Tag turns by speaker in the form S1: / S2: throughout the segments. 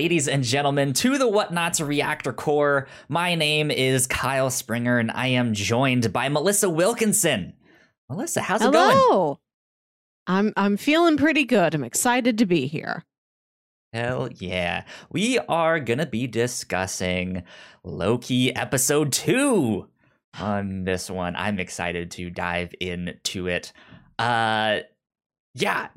S1: Ladies and gentlemen, to the Whatnauts Reactor Corps. My name is Kyle Springer, and I am joined by Melissa Wilkinson. Melissa, how's it going?
S2: Hello. I'm I'm feeling pretty good. I'm excited to be here.
S1: Hell yeah. We are going to be discussing Loki episode 2 on this one. I'm excited to dive into it. Uh yeah,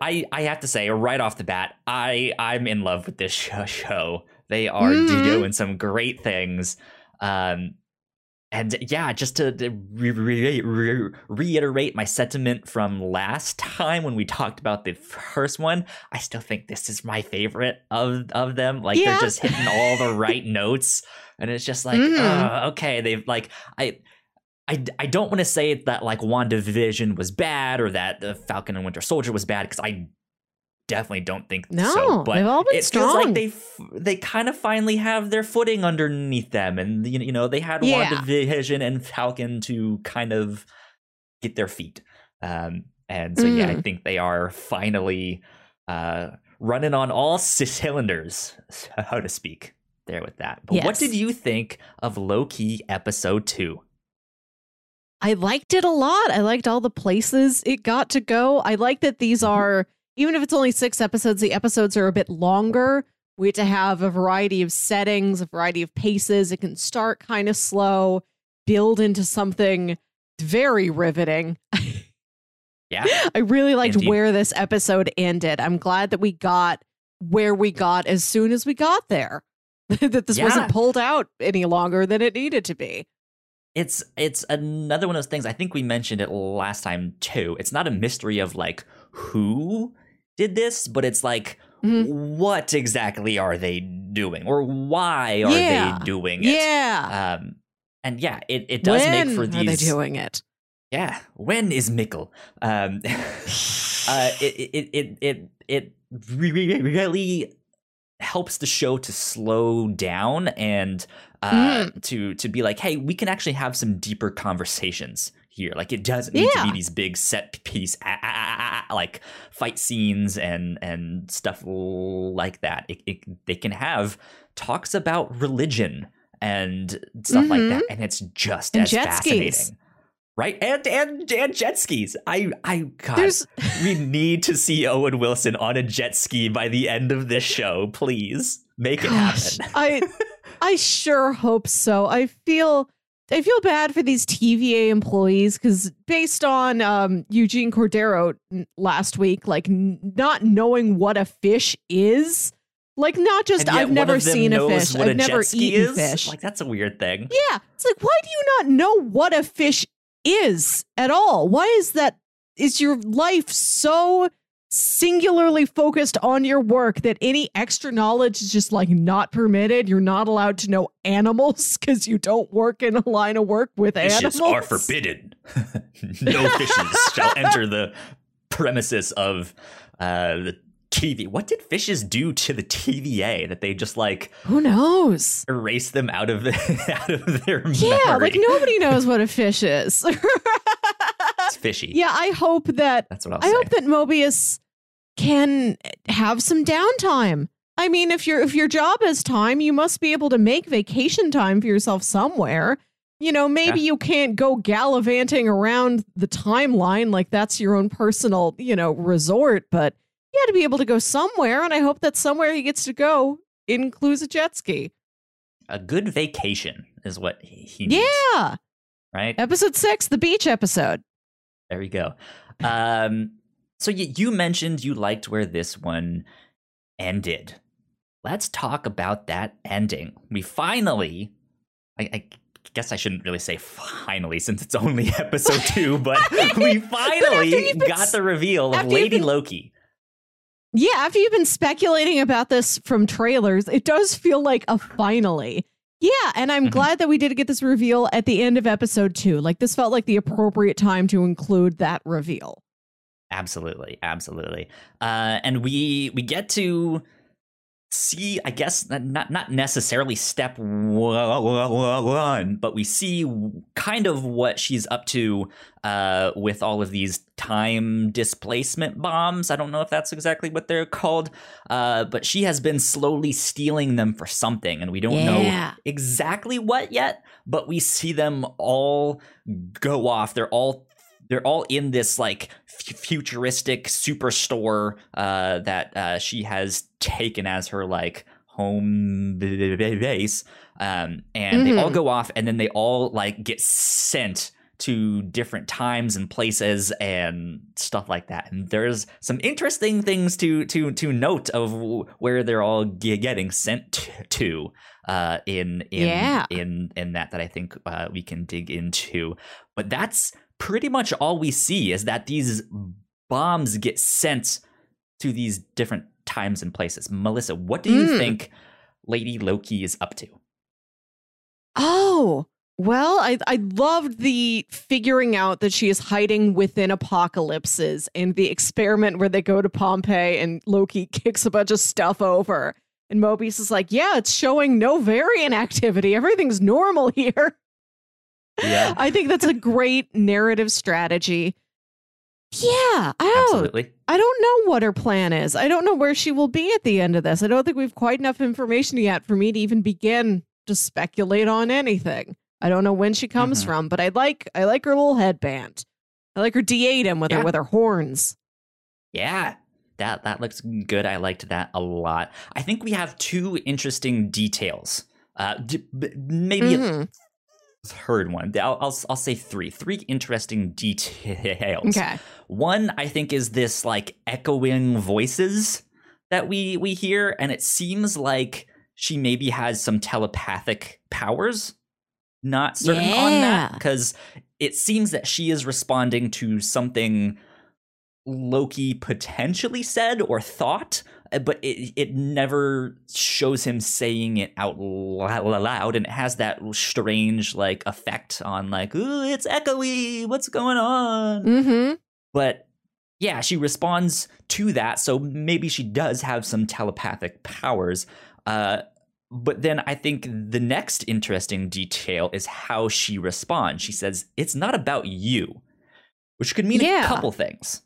S1: I I have to say right off the bat, I I'm in love with this show. They are
S2: Mhm.
S1: doing some great things. Um and yeah, just to, to re- re- re- reiterate my sentiment from last time when we talked about the first one, I still think this is my favorite of of them. Like
S2: Yeah.
S1: they're just hitting all the right notes, and it's just like,
S2: Mhm.
S1: uh, okay, they've like I. I, I don't want to say that like WandaVision was bad or that the Falcon and Winter Soldier was bad because I definitely don't think
S2: No,
S1: so. But
S2: they've all been
S1: it feels like they f- they kind of finally have their footing underneath them, and you know, you know they had
S2: Yeah.
S1: WandaVision and Falcon to kind of get their feet. Um, and so yeah, I
S2: Mm.
S1: think they are finally uh, running on all cylinders, so to speak. There with that. But what did you think of Loki episode two?
S2: I liked it a lot. I liked all the places it got to go. I like that these
S1: Mhm.
S2: are even if it's only 6 episodes, the episodes are a bit longer. We get to have a variety of settings, a variety of paces. It can start kind of slow, build into something very riveting.
S1: Yeah,
S2: I really liked
S1: Indeed.
S2: where this episode ended. I'm glad that we got where we got as soon as we got there. that this
S1: Yeah.
S2: wasn't pulled out any longer than it needed to be.
S1: It's it's another one of those things. I think we mentioned it last time too. It's not a mystery of like who did this, but it's like
S2: Mhm.
S1: what exactly are they doing or why are
S2: Yeah.
S1: they doing it?
S2: Yeah.
S1: Um, and yeah, it, it does
S2: when
S1: make for
S2: are they
S1: these.
S2: doing it?
S1: Yeah, when is Mickle? Um, uh, it it it it it re- really helps the show to slow down and uh,
S2: Mm.
S1: to to be like, hey, we can actually have some deeper conversations here. Like it doesn't need to be these big set piece ah, ah, ah, like fight scenes and and stuff like that. It, it, they can have talks about religion and stuff like that, and it's just
S2: Mm-hmm. And
S1: as
S2: jet
S1: fascinating
S2: skis.
S1: right? And and and jet skis. I I God,
S2: There's
S1: we need to see Owen Wilson on a jet ski by the end of this show. Please make it happen.
S2: I I sure hope so. I feel I feel bad for these TVA employees because based on um, Eugene Cordero n- last week, like n- not knowing what a fish is, like not just I've never seen a fish, I've
S1: a
S2: never eaten
S1: is.
S2: fish.
S1: Like that's a weird thing.
S2: Yeah. It's like, why do you not know what a fish is at all? Why is that? Is your life so singularly focused on your work that any extra knowledge is just like not permitted? You're not allowed to know animals because you don't work in a line of work with
S1: Fishes
S2: animals.
S1: are forbidden. no fishes shall enter the premises of uh, the TV. What did fishes do to the TVA that they just like
S2: Who knows?
S1: erase them out of out of their
S2: Yeah,
S1: memory?
S2: like nobody knows what a fish is.
S1: it's fishy.
S2: yeah, I hope that
S1: that's what I'll
S2: I
S1: say.
S2: hope that Mobius can have some downtime. I mean, if your if your job is time, you must be able to make vacation time for yourself somewhere. You know, maybe you can't go gallivanting around the timeline like that's your own personal, you know, resort, but you got to be able to go somewhere, and I hope that somewhere he gets to go includes a jet ski.
S1: a good vacation is what he, he needs.
S2: Yeah,
S1: Right.
S2: episode six, the beach episode.
S1: There we go. Um, so you, you mentioned you liked where this one ended. Let's talk about that ending. We finally, I, I guess I shouldn't really say finally since it's only episode two, but we finally
S2: you've
S1: got the reveal of Lady
S2: been-
S1: Loki.
S2: Yeah, after you've been speculating about this from trailers, it does feel like a finally. Yeah, and I'm
S1: Mhm.
S2: glad that we did get this reveal at the end of episode two. Like, this felt like the appropriate time to include that reveal.
S1: Absolutely, absolutely. Uh, and we we get to see, I guess, not not necessarily step one, but we see kind of what she's up to uh, with all of these time displacement bombs. I don't know if that's exactly what they're called, uh, but she has been slowly stealing them for something, and we don't
S2: Yeah.
S1: know exactly what yet. But we see them all go off. They're all they're all in this like f- futuristic superstore uh, that uh, she has taken as her like home base, um, and they all
S2: Mhm.
S1: go off, and then they all like get sent to different times and places and stuff like that. And there's some interesting things to to to note of where they're all ge- getting sent t- to uh, in in
S2: Yeah.
S1: in in that that I think uh, we can dig into. But that's pretty much all we see is that these bombs get sent to these different times and places. Melissa, what do you
S2: Mm.
S1: think Lady Loki is up to?
S2: Oh, well, I I loved the figuring out that she is hiding within apocalypses and the experiment where they go to Pompeii and Loki kicks a bunch of stuff over. And Mobius is like, yeah, it's showing no variant activity. Everything's normal here.
S1: Yeah.
S2: I think that's a great narrative strategy. Yeah. Oh,
S1: Absolutely.
S2: I don't know what her plan is. I don't know where she will be at the end of this. I don't think we've quite enough information yet for me to even begin to speculate on anything. I don't know when she comes
S1: Mhm.
S2: from, but I like I like her little headband. I like her D8 with
S1: Yeah.
S2: her with her horns.
S1: Yeah. That that looks good. I liked that a lot. I think we have two interesting details. Uh, d- b- maybe a Third one. I'll, I'll I'll say three. Three interesting details.
S2: Okay.
S1: One, I think, is this like echoing voices that we we hear, and it seems like she maybe has some telepathic powers. Not certain on that because it seems that she is responding to something Loki potentially said or thought, but it it never shows him saying it out loud, and it has that strange like effect on like, ooh, it's echoey. What's going on?
S2: Mm-hmm.
S1: But yeah, she responds to that, so maybe she does have some telepathic powers. Uh, but then I think the next interesting detail is how she responds. She says, It's not about you, which could mean
S2: Yeah.
S1: a couple things.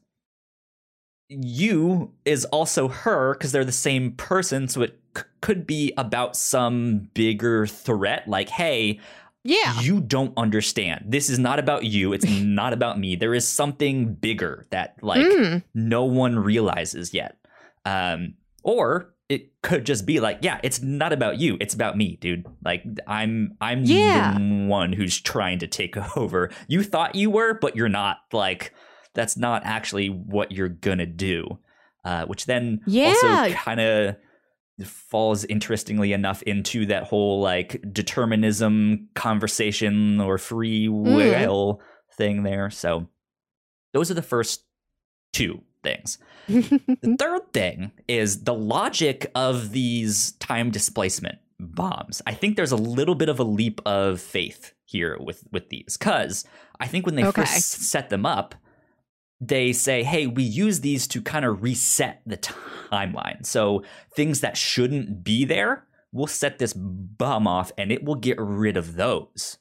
S1: You is also her because they're the same person, so it c- could be about some bigger threat, like, hey,
S2: Yeah.
S1: you don't understand. This is not about you. It's not about me. There is something bigger that like
S2: Mm.
S1: no one realizes yet. Um, or it could just be like, yeah, it's not about you. It's about me, dude. Like I'm I'm
S2: Yeah.
S1: the one who's trying to take over. You thought you were, but you're not. Like that's not actually what you're gonna do. Uh, which then
S2: Yeah.
S1: also kind of falls interestingly enough into that whole like determinism conversation or free
S2: Mm.
S1: will thing there. So those are the first two things. The third thing is the logic of these time displacement bombs. I think there's a little bit of a leap of faith here with with these cuz I think when they
S2: Okay.
S1: first set them up they say, "Hey, we use these to kind of reset the timeline. So things that shouldn't be there, we'll set this bum off and it will get rid of those."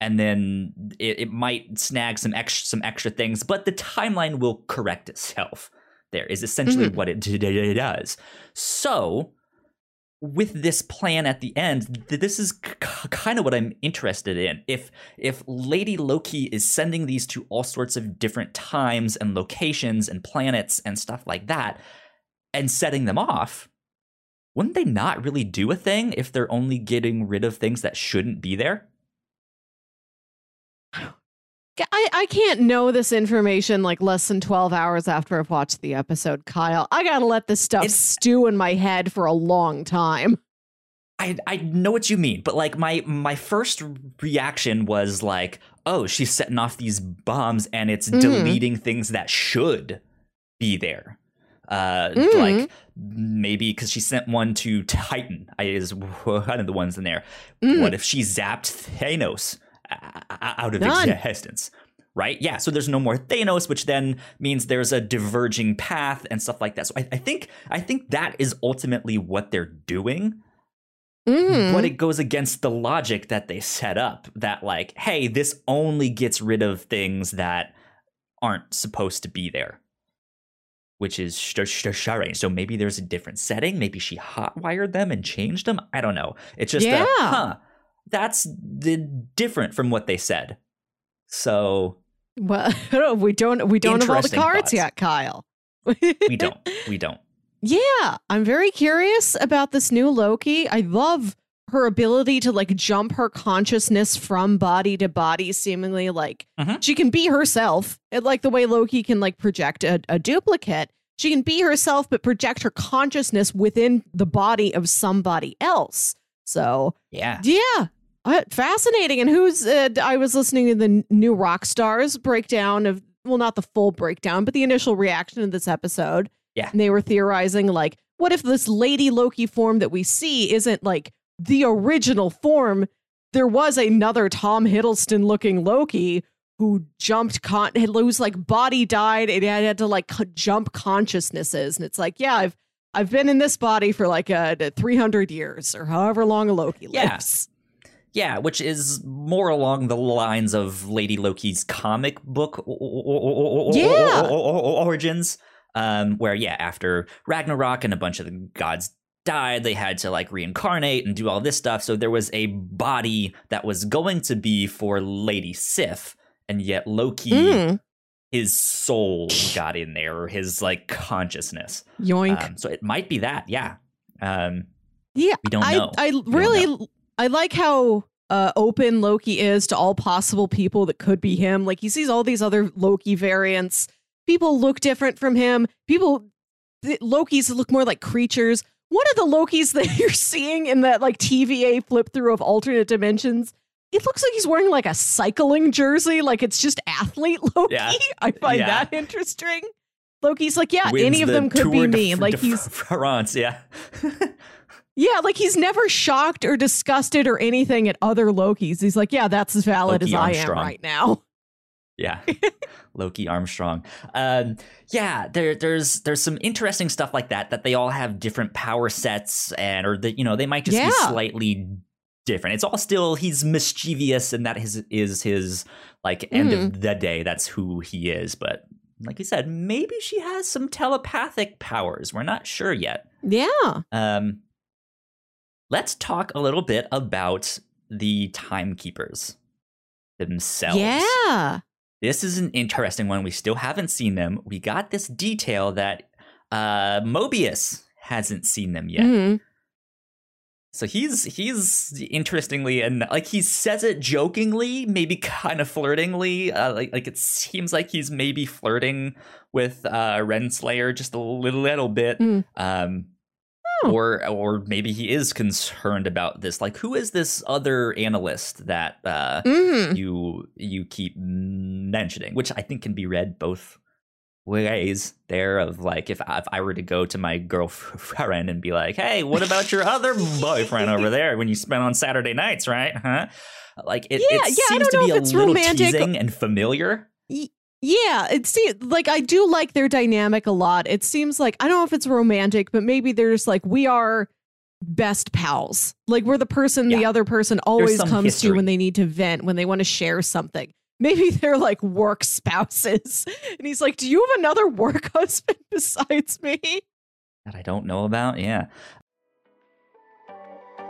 S1: And then it, it might snag some extra some extra things, but the timeline will correct itself. There is essentially
S2: Mhm.
S1: what it d- does. So, with this plan at the end, th- this is k- kind of what I'm interested in. If if Lady Loki is sending these to all sorts of different times and locations and planets and stuff like that, and setting them off, wouldn't they not really do a thing if they're only getting rid of things that shouldn't be there?
S2: I, I can't know this information like less than 12 hours after I've watched the episode, Kyle. I gotta let this stuff
S1: It's-
S2: stew in my head for a long time.
S1: I I know what you mean, but like my my first reaction was like, oh, she's setting off these bombs and it's
S2: Mhm.
S1: deleting things that should be there. Uh,
S2: Mhm.
S1: like maybe because she sent one to Titan I- is one of the ones in there.
S2: Mm.
S1: What if she zapped Thanos out of
S2: Done.
S1: existence? right? Yeah, so there's no more Thanos, which then means there's a diverging path and stuff like that. So I, I think I think that is ultimately what they're doing.
S2: Mm.
S1: But it goes against the logic that they set up that like, hey, this only gets rid of things that aren't supposed to be there. Which is Shireen. So maybe there's a different setting. Maybe she hotwired them and changed them. I don't know. It's just
S2: Yeah.
S1: a, huh. That's the different from what they said. So
S2: Well, we don't we don't have all the cards
S1: thoughts.
S2: yet, Kyle.
S1: we don't. We don't.
S2: Yeah, I'm very curious about this new Loki. I love her ability to like jump her consciousness from body to body, seemingly like
S1: Mhm.
S2: she can be herself. And like the way Loki can like project a, a duplicate. She can be herself, but project her consciousness within the body of somebody else. So
S1: Yeah.
S2: yeah, fascinating. And who's? Uh, I was listening to the New Rockstars breakdown of well, not the full breakdown, but the initial reaction to this episode.
S1: Yeah.
S2: and they were theorizing like, what if this Lady Loki form that we see isn't like the original form? There was another Tom Hiddleston looking Loki who jumped con whose like body died and had, to like jump consciousnesses and it's like yeah i've i've been in this body for like uh 300 years or however long a loki
S1: Yeah.
S2: lives
S1: Yeah, which is more along the lines of Lady Loki's comic book
S2: Yeah.
S1: origins, um, where yeah, after Ragnarok and a bunch of the gods died, they had to like reincarnate and do all this stuff. So there was a body that was going to be for Lady Sif, and yet Loki,
S2: Mm,
S1: his soul got in there, or his like consciousness.
S2: yoink
S1: Um, so it might be that, yeah. Um,
S2: yeah
S1: we don't know.
S2: I really I like how uh, open Loki is to all possible people that could be him. Like he sees all these other Loki variants. People look different from him. People th- Lokis look more like creatures. One of the Lokis that you're seeing in that like TVA flip through of alternate dimensions, it looks like he's wearing like a cycling jersey, like it's just athlete Loki.
S1: Yeah.
S2: I find
S1: Yeah.
S2: that interesting. Loki's like, yeah,
S1: wins
S2: any of them could be me. Like he's
S1: France, yeah.
S2: Yeah, like he's never shocked or disgusted or anything at other Lokis. He's like, yeah, that's as valid
S1: Loki
S2: as I am right now.
S1: Yeah, Loki Armstrong. Um, yeah, there, there's there's some interesting stuff like that. That they all have different power sets, and or that you know they might just be slightly different. It's all still he's mischievous, and that is is his like end
S2: Mm-hmm.
S1: of the day. That's who he is. But like you said, maybe she has some telepathic powers. We're not sure yet.
S2: Yeah.
S1: Um, let's talk a little bit about the timekeepers themselves.
S2: Yeah.
S1: This is an interesting one. We still haven't seen them. We got this detail that uh, Mobius hasn't seen them yet.
S2: Mhm.
S1: So he's he's interestingly and like he says it jokingly, maybe kind of flirtingly. Uh, like like it seems like he's maybe flirting with uh, Renslayer just a little little bit.
S2: Mm.
S1: Um. Or or maybe he is concerned about this. Like, who is this other analyst that uh,
S2: Mhm.
S1: you you keep mentioning, which I think can be read both ways. There of like if if I were to go to my girlfriend and be like, "Hey, what about your other boyfriend over there when you spend on Saturday nights, right?" Huh? Like it,
S2: Yeah,
S1: it
S2: yeah, I
S1: seems to be a
S2: it's
S1: little
S2: romantic-
S1: teasing and familiar.
S2: Yeah, it seems like I do like their dynamic a lot. It seems like I don't know if it's romantic, but maybe there's like we are best pals. Like we're the person the other person always comes to when they need to vent, when they want to share something. Maybe they're like work spouses. And he's like, "Do you have another work husband besides me?"
S1: that I don't know about. Yeah.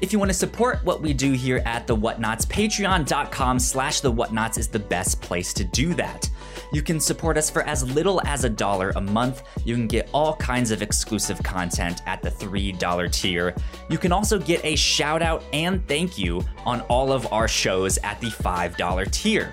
S1: If you want to support what we do here at The Whatnauts, patreon.com slash The Whatnauts is the best place to do that. You can support us for as little as a dollar a month. You can get all kinds of exclusive content at the $3 tier. You can also get a shout out and thank you on all of our shows at the $5 tier.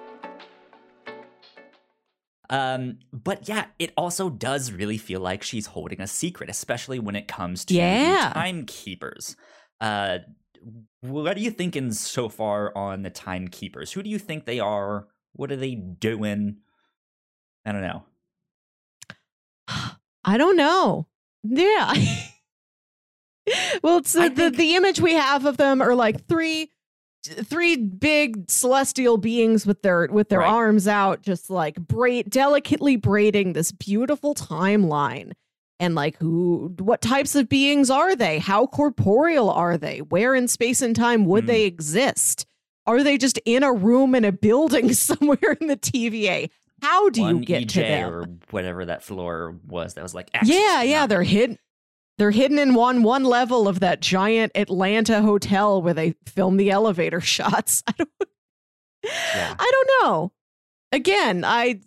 S1: Um, but yeah, it also does really feel like she's holding a secret, especially when it comes to
S2: Yeah.
S1: timekeepers. Uh, what are you thinking so far on the timekeepers? Who do you think they are? What are they doing? I don't know.
S2: I don't know. Yeah. well, it's the, the
S1: think-
S2: the image we have of them are like three three big celestial beings with their with their
S1: Right.
S2: arms out just like braid delicately braiding this beautiful timeline. And like who what types of beings are they? How corporeal are they? Where in space and time would
S1: Hmm.
S2: they exist? Are they just in a room in a building somewhere in the TVA? How do you get
S1: EJ
S2: to them?
S1: or whatever that floor was that was like
S2: Yeah, yeah, they're hidden. They're hidden in one one level of that giant Atlanta hotel where they film the elevator shots. I don't,
S1: Yeah.
S2: I don't know. Again, I,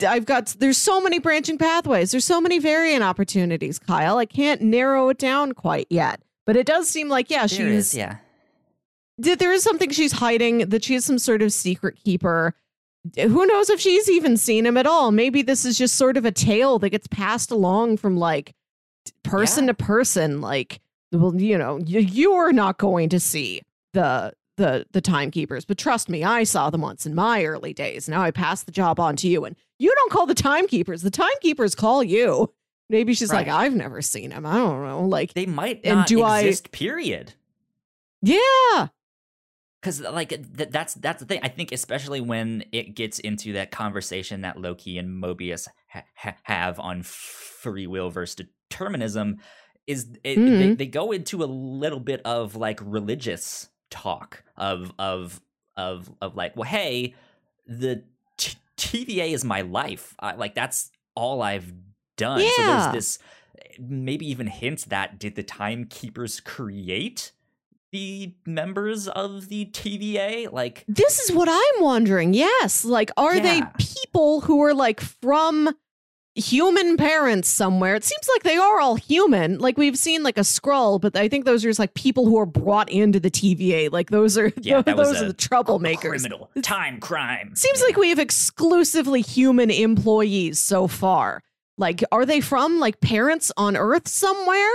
S2: I've got there's so many branching pathways. There's so many variant opportunities, Kyle. I can't narrow it down quite yet, but it does seem like yeah,
S1: There
S2: she's
S1: is, yeah.
S2: there is something she's hiding. That she is some sort of secret keeper. Who knows if she's even seen him at all? Maybe this is just sort of a tale that gets passed along from like person
S1: Yeah.
S2: to person. Like, well, you know, you, you're not going to see the the the timekeepers, but trust me, I saw them once in my early days. Now I pass the job on to you, and you don't call the timekeepers. The timekeepers call you. Maybe she's like, I've never seen him. I don't know. Like,
S1: They might
S2: And
S1: not
S2: do I-
S1: exist, period.
S2: yeah,
S1: because uh, like th- that's that's the thing i think especially when it gets into that conversation that loki and mobius ha- ha- have on free will versus determinism is it, they,
S2: Mhm.
S1: they go into a little bit of like religious talk of of of of like well hey the t- tva is my life I, like that's all i've done so there's this maybe even hints that did the timekeepers create the members of the TVA? Like,
S2: This is what I'm wondering. Yes. Like, are they people who are like from human parents somewhere? It seems like they are all human. Like, we've seen like a scroll, but I think those are just like people who are brought into the TVA. Like, those are,
S1: Yeah, was
S2: those are the troublemakers.
S1: criminal time crime.
S2: Seems
S1: Yeah.
S2: like we have exclusively human employees so far. Like, are they from like parents on Earth somewhere?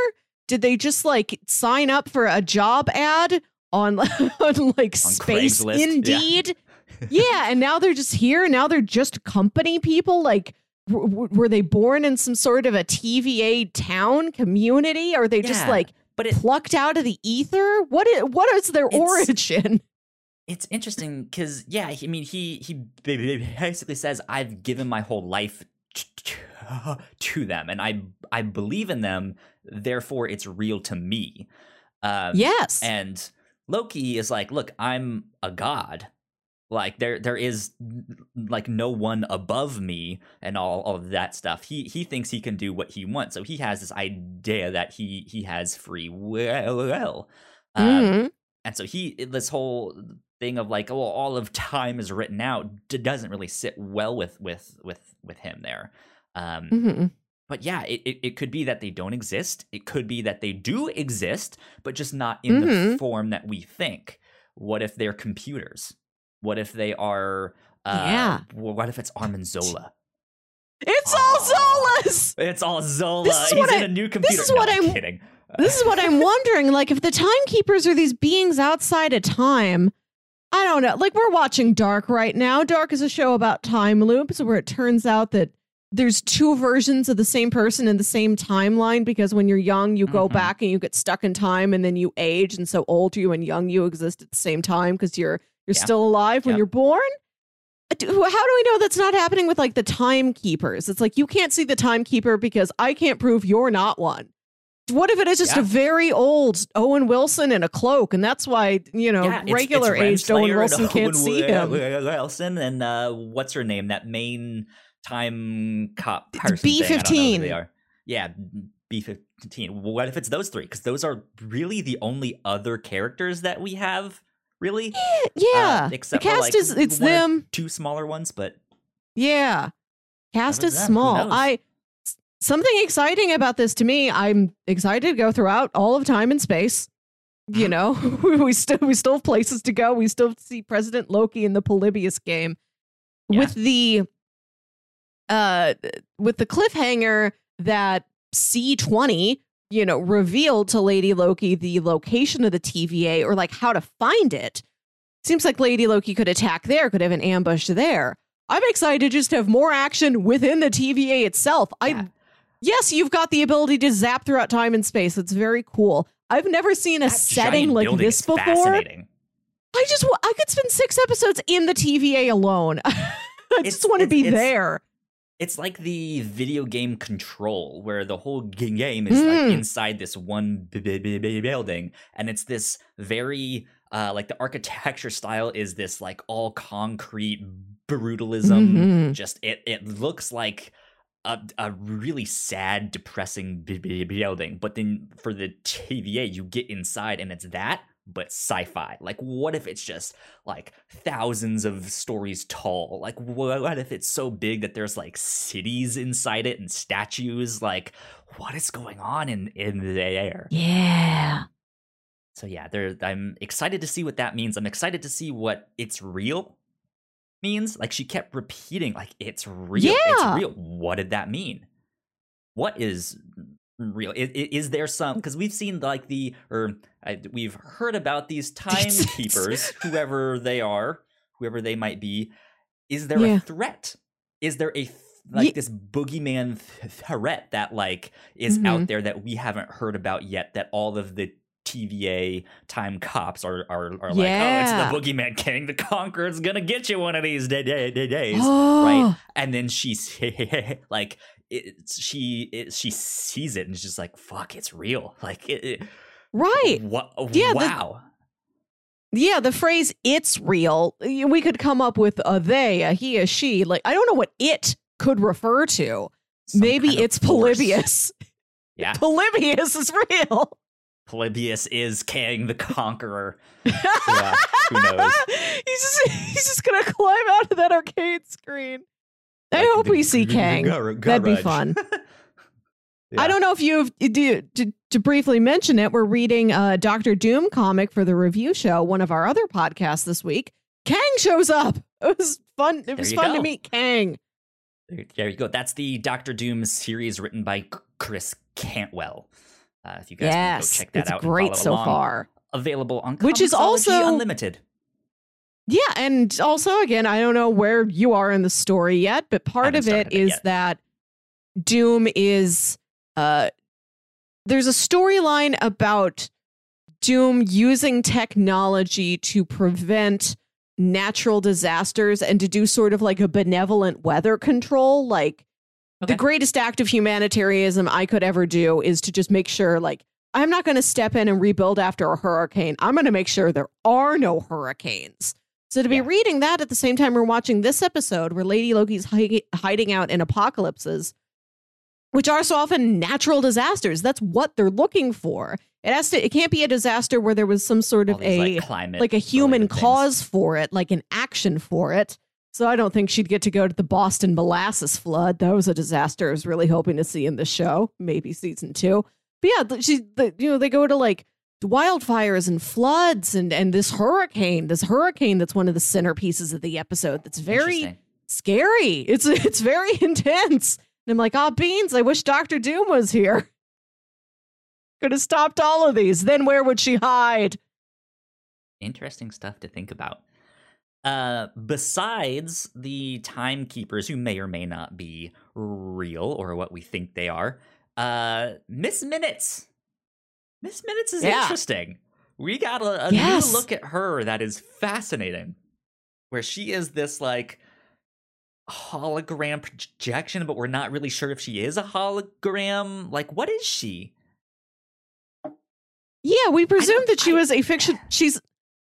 S2: Did they just like sign up for a job ad on, on like Space
S1: Craigslist, yeah.
S2: Indeed? Yeah. and now they're just here. Now they're just company people. Like, w- were they born in some sort of a TVA town community? Are they just like
S1: but it,
S2: plucked out of the ether? What is what is their
S1: It's-
S2: origin?
S1: it's interesting because yeah, I mean, he he basically says, "I've given my whole life to them, and I I believe in them. Therefore, it's real to me." Um,
S2: yes.
S1: And Loki is like, look, I'm a god. Like there there is like no one above me and all, all of that stuff. He he thinks he can do what he wants. So he has this idea that he he has free will. Um,
S2: Mhm.
S1: and so he this whole thing of like, oh, all of time is written out d- doesn't really sit well with with with with him there. Um,
S2: Mhm.
S1: but yeah, it, it, it could be that they don't exist. It could be that they do exist, but just not in the
S2: Mhm.
S1: form that we think. What if they're computers? What if they are? Uh,
S2: Yeah.
S1: What if it's Arnim Zola?
S2: It's all Zolas.
S1: It's all Zola.
S2: This is
S1: He's
S2: what
S1: in
S2: I-
S1: a new computer.
S2: This is
S1: No,
S2: what
S1: I'm
S2: I'm-
S1: kidding.
S2: This is what I'm wondering. Like, if the timekeepers are these beings outside of time, I don't know. Like, we're watching Dark right now. Dark is a show about time loops where it turns out that there's two versions of the same person in the same timeline because when you're young, you go
S1: Mhm.
S2: back and you get stuck in time and then you age. And so old you and young you exist at the same time because you're you're
S1: Yeah.
S2: still alive when
S1: Yep.
S2: you're born. Uh, How do we know that's not happening with like the timekeepers? It's like you can't see the timekeeper because I can't prove you're not one. What if it is just
S1: Yeah.
S2: a very old Owen Wilson in a cloak, and that's why you know
S1: Yeah,
S2: regular
S1: it's
S2: aged Owen Wilson
S1: and
S2: can't
S1: Owen
S2: see him?
S1: Wilson and uh, what's her name? That main time cop person.
S2: B15.
S1: thing. I don't know who they are. Yeah, B fifteen? What if it's those three? Because those are really the only other characters that we have. Really,
S2: Yeah.
S1: Uh,
S2: the
S1: except for,
S2: cast
S1: like,
S2: is it's them.
S1: two smaller ones, but
S2: Yeah. Cast is
S1: who
S2: small. I something exciting about this to me. I'm excited to go throughout all of time and space. You know, we still we still have places to go. We still see President Loki in the Polybius game.
S1: Yeah.
S2: With the uh with the cliffhanger that C20, you know, revealed to Lady Loki the location of the TVA or like how to find it. Seems like Lady Loki could attack there, could have an ambush there. I'm excited to just have more action within the TVA itself. I yes, you've got the ability to zap throughout time and space. It's very cool. I've never seen a
S1: that
S2: setting like this before. I just I could spend six episodes in the TVA alone. I
S1: It's-
S2: just want to be there.
S1: It's like the video game Control, where the whole game is
S2: Mm.
S1: like inside this one building, and it's this very uh, like the architecture style is this like all concrete brutalism.
S2: Mhm.
S1: Just it it looks like a, a really sad, depressing building. But then for the TVA, you get inside, and it's that. But sci-fi. Like, what if it's just like thousands of stories tall? Like, what, if it's so big that there's like cities inside it and statues? Like, what is going on in in the air?
S2: Yeah.
S1: So yeah, there. I'm excited to see what that means. I'm excited to see what it's real means. Like she kept repeating, like it's real.
S2: Yeah.
S1: It's real. What did that mean? What is real? Is, is there some? Because we've seen like the or we've heard about these timekeepers, whoever they are, whoever they might be. Is there
S2: Yeah.
S1: a threat? Is there a th- like
S2: Ye-
S1: this boogeyman th- threat that like is
S2: Mhm.
S1: out there that we haven't heard about yet? That all of the TVA time cops are are, are like, oh, it's the boogeyman king, the conqueror's gonna get you one of these day, day, day, days,
S2: Oh,
S1: right? And then she's like, it, she it, she sees it and is just like, fuck, it's real. Like, it, it,
S2: right.
S1: What?
S2: Yeah, the-
S1: wow.
S2: Yeah, the phrase "it's real." We could come up with a they, a he, a she. Like I don't know what it could refer to.
S1: Some
S2: Maybe
S1: kind of
S2: it's
S1: force.
S2: Polybius.
S1: Yeah,
S2: Polybius is real.
S1: Polybius is Kang the Conqueror. Yeah, who knows?
S2: he's just he's just gonna climb out of that arcade screen. I hope we see Kang. That'd be fun.
S1: Yeah.
S2: I don't know if you've do, to, to briefly mention it. We're reading a Doctor Doom comic for the review show, one of our other podcasts this week. Kang shows up. It was fun. It was
S1: you
S2: fun to meet Kang.
S1: There, there you go. That's the Doctor Doom series written by Chris Cantwell. Uh, if you guys
S2: yes,
S1: go check that out,
S2: great so
S1: along.
S2: far.
S1: Available on
S2: Which is also-
S1: Unlimited.
S2: Yeah, and also again, I don't know where you are in the story yet, but part of it
S1: it
S2: is
S1: yet.
S2: that Doom is uh there's a storyline about Doom using technology to prevent natural disasters and to do sort of like a benevolent weather control like
S1: Okay.
S2: the greatest act of humanitarianism I could ever do is to just make sure like I'm not going to step in and rebuild after a hurricane. I'm going to make sure there are no hurricanes. So to be
S1: Yeah.
S2: reading that at the same time we're watching this episode where Lady Loki's hi- hiding out in apocalypses, which are so often natural disasters. That's what they're looking for. It has to. It can't be a disaster where there was some sort
S1: All
S2: of
S1: these,
S2: a
S1: like, climate
S2: like a human
S1: things.
S2: cause for it, like an action for it. So I don't think she'd get to go to the Boston molasses flood. That was a disaster. I was really hoping to see in the show, maybe season two. But yeah, she, the, you know, they go to like wildfires and floods and and this hurricane, this hurricane that's one of the centerpieces of the episode. That's very scary. It's it's very intense. And I'm like, oh beans, I wish Doctor Doom was here. Could have stopped all of these. Then where would she hide?
S1: interesting stuff to think about. Uh, besides the timekeepers, who may or may not be real or what we think they are, uh, Miss Minutes. Miss Minutes is
S2: Yeah.
S1: interesting. We got a, a
S2: Yes.
S1: new look at her that is fascinating, where she is this like hologram projection, but we're not really sure if she is a hologram. Like, what is she?
S2: Yeah, we
S1: presume
S2: that she
S1: I-
S2: was a fiction. She's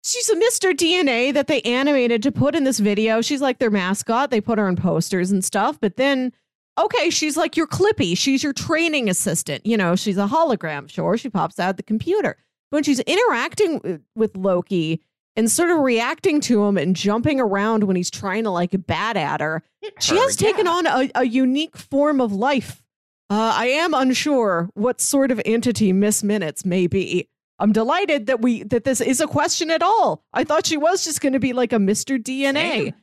S2: she's a Mr. DNA that they animated to put in this video. She's like their mascot. They put her on posters and stuff. But then okay, she's like your Clippy. She's your training assistant. You know, she's a hologram. Sure, she pops out the computer. But when she's interacting with Loki and sort of reacting to him and jumping around when he's trying to like bat at her, she has taken
S1: yeah.
S2: on a, a unique form of life. Uh, I am unsure what sort of entity Miss Minutes may be. I'm delighted that we that this is a question at all. I thought she was just going to be like a Mr. DNA.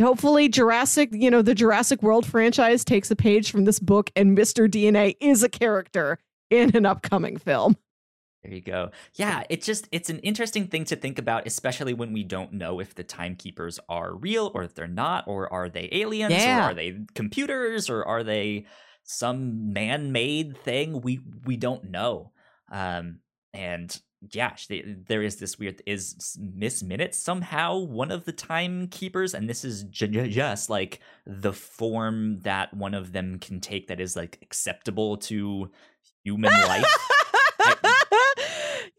S2: Hopefully Jurassic, you know, the Jurassic World franchise takes a page from this book and Mr. DNA is a character in an upcoming film.
S1: There you go. Yeah, it's just it's an interesting thing to think about, especially when we don't know if the timekeepers are real or if they're not, or are they aliens,
S2: Yeah.
S1: or are they computers, or are they some man-made thing? We we don't know. Um, and yeah, they- there is this weird is Miss Minute somehow one of the timekeepers, and this is ju- ju- just like the form that one of them can take that is like acceptable to human life.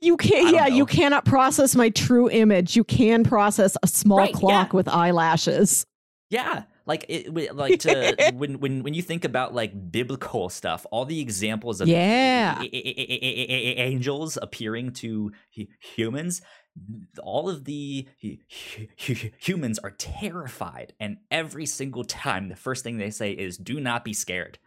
S2: you can't yeah, you cannot process my true image. You can process a small
S1: Right,
S2: clock
S1: yeah.
S2: with eyelashes.
S1: Yeah, like it, like to when when when you think about like biblical stuff, all the examples of
S2: Yeah.
S1: angels appearing to humans, all of the hu- hu- humans are terrified, and every single time, the first thing they say is, "Do not be scared,"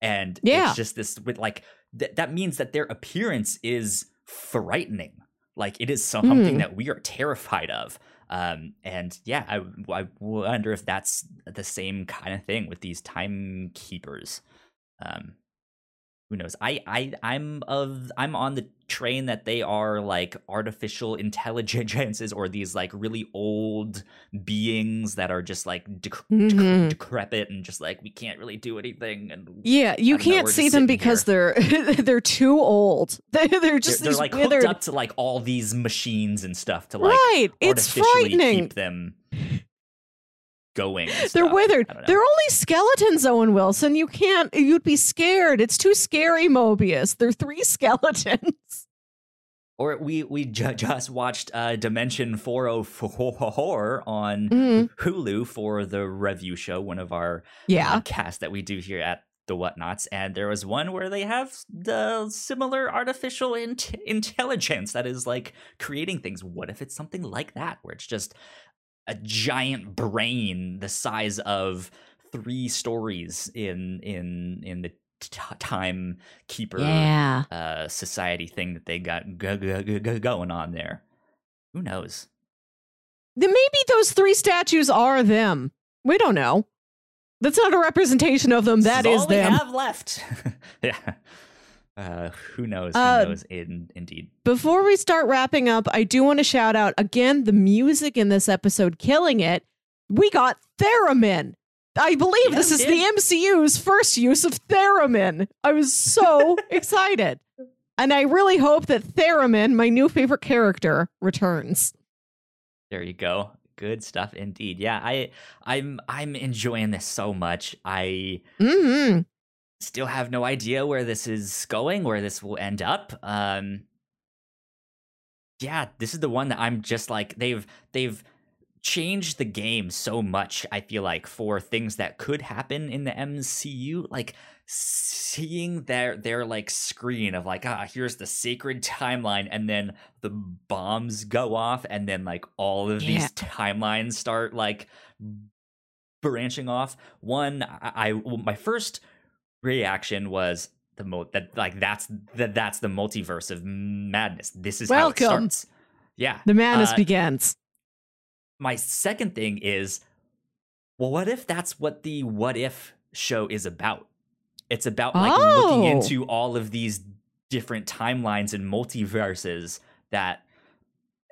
S1: and
S2: Yeah.
S1: it's just this with like th- that means that their appearance is frightening. Like it is something
S2: Mm.
S1: that we are terrified of. Um, and yeah, I, I wonder if that's the same kind of thing with these timekeepers. Um, who knows? I, I, I'm of, I'm on the train that they are like artificial intelligences or these like really old beings that are just like dec- dec-
S2: Mhm.
S1: decrepit and just like we can't really do anything. And
S2: Yeah, you
S1: don't know,
S2: can't see them because they're they're too old. They're, they're
S1: they're,
S2: just
S1: they're like
S2: withered.
S1: hooked up to like all these machines and stuff to like
S2: right, it's
S1: artificially
S2: frightening.
S1: keep them going.
S2: They're
S1: stuff.
S2: withered.
S1: I don't know.
S2: They're only skeletons, Owen Wilson. You can't. You'd be scared. It's too scary, Mobius. They're three skeletons.
S1: Or we we ju- just watched uh, Dimension 404 on
S2: Mhm.
S1: Hulu for the review show, one of our
S2: Yeah.
S1: uh, casts that we do here at the Whatnauts, and there was one where they have the similar artificial int- intelligence that is like creating things. What if it's something like that, where it's just a giant brain the size of three stories in in in the t- time keeper
S2: Yeah.
S1: uh, society thing that they got g- g- g- g- going on there. Who knows?
S2: Then maybe those three statues are them. We don't know. That's not a representation of them. That
S1: This
S2: is
S1: all we
S2: them.
S1: have left. yeah. Uh, who knows? Who
S2: Uh,
S1: knows? In indeed.
S2: Before we start wrapping up, I do want to shout out again the music in this episode, killing it. We got theremin. I believe
S1: Yeah,
S2: this is
S1: did.
S2: the MCU's first use of theremin. I was so excited. And I really hope that Theremin, my new favorite character, returns.
S1: There you go. Good stuff indeed. Yeah, I I'm I'm enjoying this so much. I
S2: hmm
S1: still have no idea where this is going, where this will end up. Um Yeah, this is the one that I'm just like they've they've changed the game so much, I feel like, for things that could happen in the MCU. Like seeing their their like screen of like, ah, here's the sacred timeline, and then the bombs go off, and then like all of
S2: Yeah.
S1: these timelines start like branching off. One, I, I my first reaction was the mo that like that's that that's the multiverse of madness. This is how it
S2: Welcome.
S1: starts. Yeah.
S2: The madness
S1: Uh,
S2: begins.
S1: my second thing is well what if that's what the what if show is about it's about like looking
S2: Oh.
S1: into all of these different timelines and multiverses that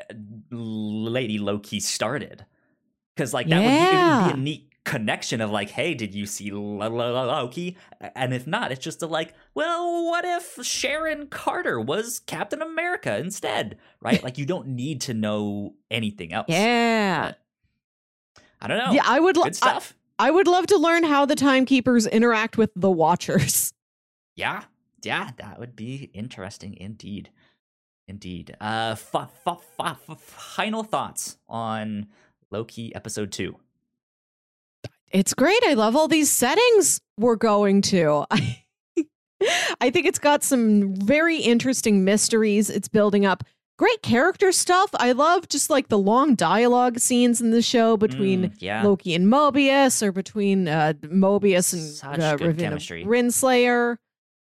S1: uh, lady loki started because like that would, be, would be a neat connection of like hey did you see Lo- Lo- Lo- loki and if not it's just a like well what if sharon carter was captain america instead right like you don't need to know anything else
S2: Yeah.
S1: I don't know.
S2: Yeah, I would lo-
S1: Good stuff.
S2: I, I would love to learn how the timekeepers interact with the watchers.
S1: yeah. Yeah, that would be interesting indeed. Indeed. Uh f- f- f- f- final thoughts on Loki episode 2.
S2: It's great. I love all these settings we're going to. I, I think it's got some very interesting mysteries it's building up. Great character stuff. I love just like the long dialogue scenes in the show between
S1: Mm, yeah.
S2: Loki and Mobius or between uh, Mobius and
S1: Such
S2: uh,
S1: good
S2: Ravonna
S1: chemistry.
S2: Renslayer.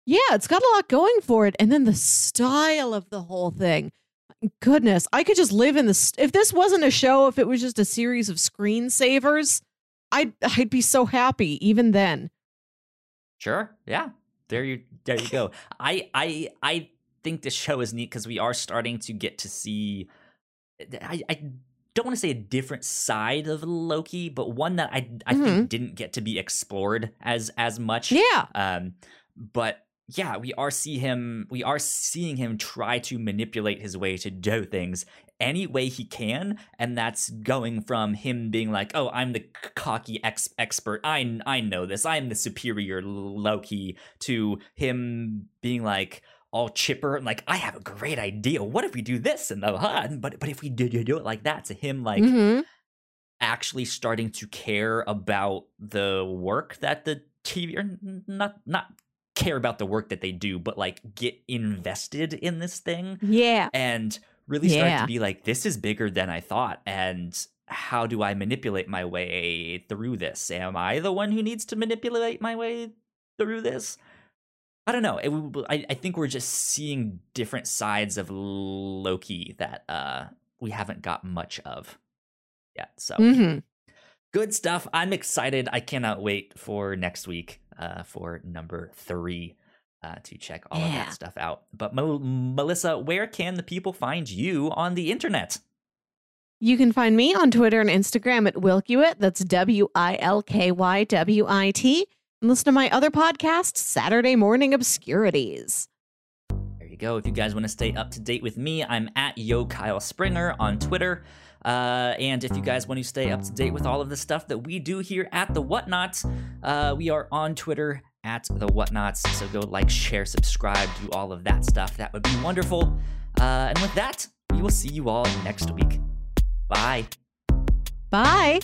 S2: Yeah, it's got a lot going for it. And then the style of the whole thing. Goodness, I could just live in this. If this wasn't a show, if it was just a series of screensavers, I'd I'd be so happy even then.
S1: Sure. Yeah. There you there you go. I I I think this show is neat because we are starting to get to see I, I don't want to say a different side of Loki, but one that I I think didn't get to be explored as as much.
S2: Yeah.
S1: Um but yeah, we are see him we are seeing him try to manipulate his way to do things any way he can and that's going from him being like, "Oh, I'm the cocky ex- expert. I I know this. I'm the superior Loki." to him being like all chipper and like, "I have a great idea. What if we do this?" and the huh? but but if we do, do do it like that to him like
S2: Mhm.
S1: actually starting to care about the work that the TV or not not care about the work that they do, but like get invested in this thing
S2: Yeah.
S1: and really start
S2: Yeah.
S1: to be like, this is bigger than I thought. And how do I manipulate my way through this? Am I the one who needs to manipulate my way through this? I don't know. It, I, I think we're just seeing different sides of Loki that uh, we haven't got much of yet. So
S2: Mhm.
S1: good stuff. I'm excited. I cannot wait for next week uh, for number three uh, to check all of that stuff out. But Mel- Melissa, where can the people find you on the internet?
S2: You can find me on Twitter and Instagram at Wilkywit. That's W I L K Y W I T. And listen to my other podcast, Saturday Morning Obscurities.
S1: There you go. If you guys want to stay up to date with me, I'm at Yo Kyle Springer on Twitter. Uh, and if you guys want to stay up to date with all of the stuff that we do here at the Whatnauts, uh, we are on Twitter at the Whatnauts. So go like, share, subscribe, do all of that stuff. That would be wonderful. Uh, and with that, we will see you all next week. Bye.
S2: Bye.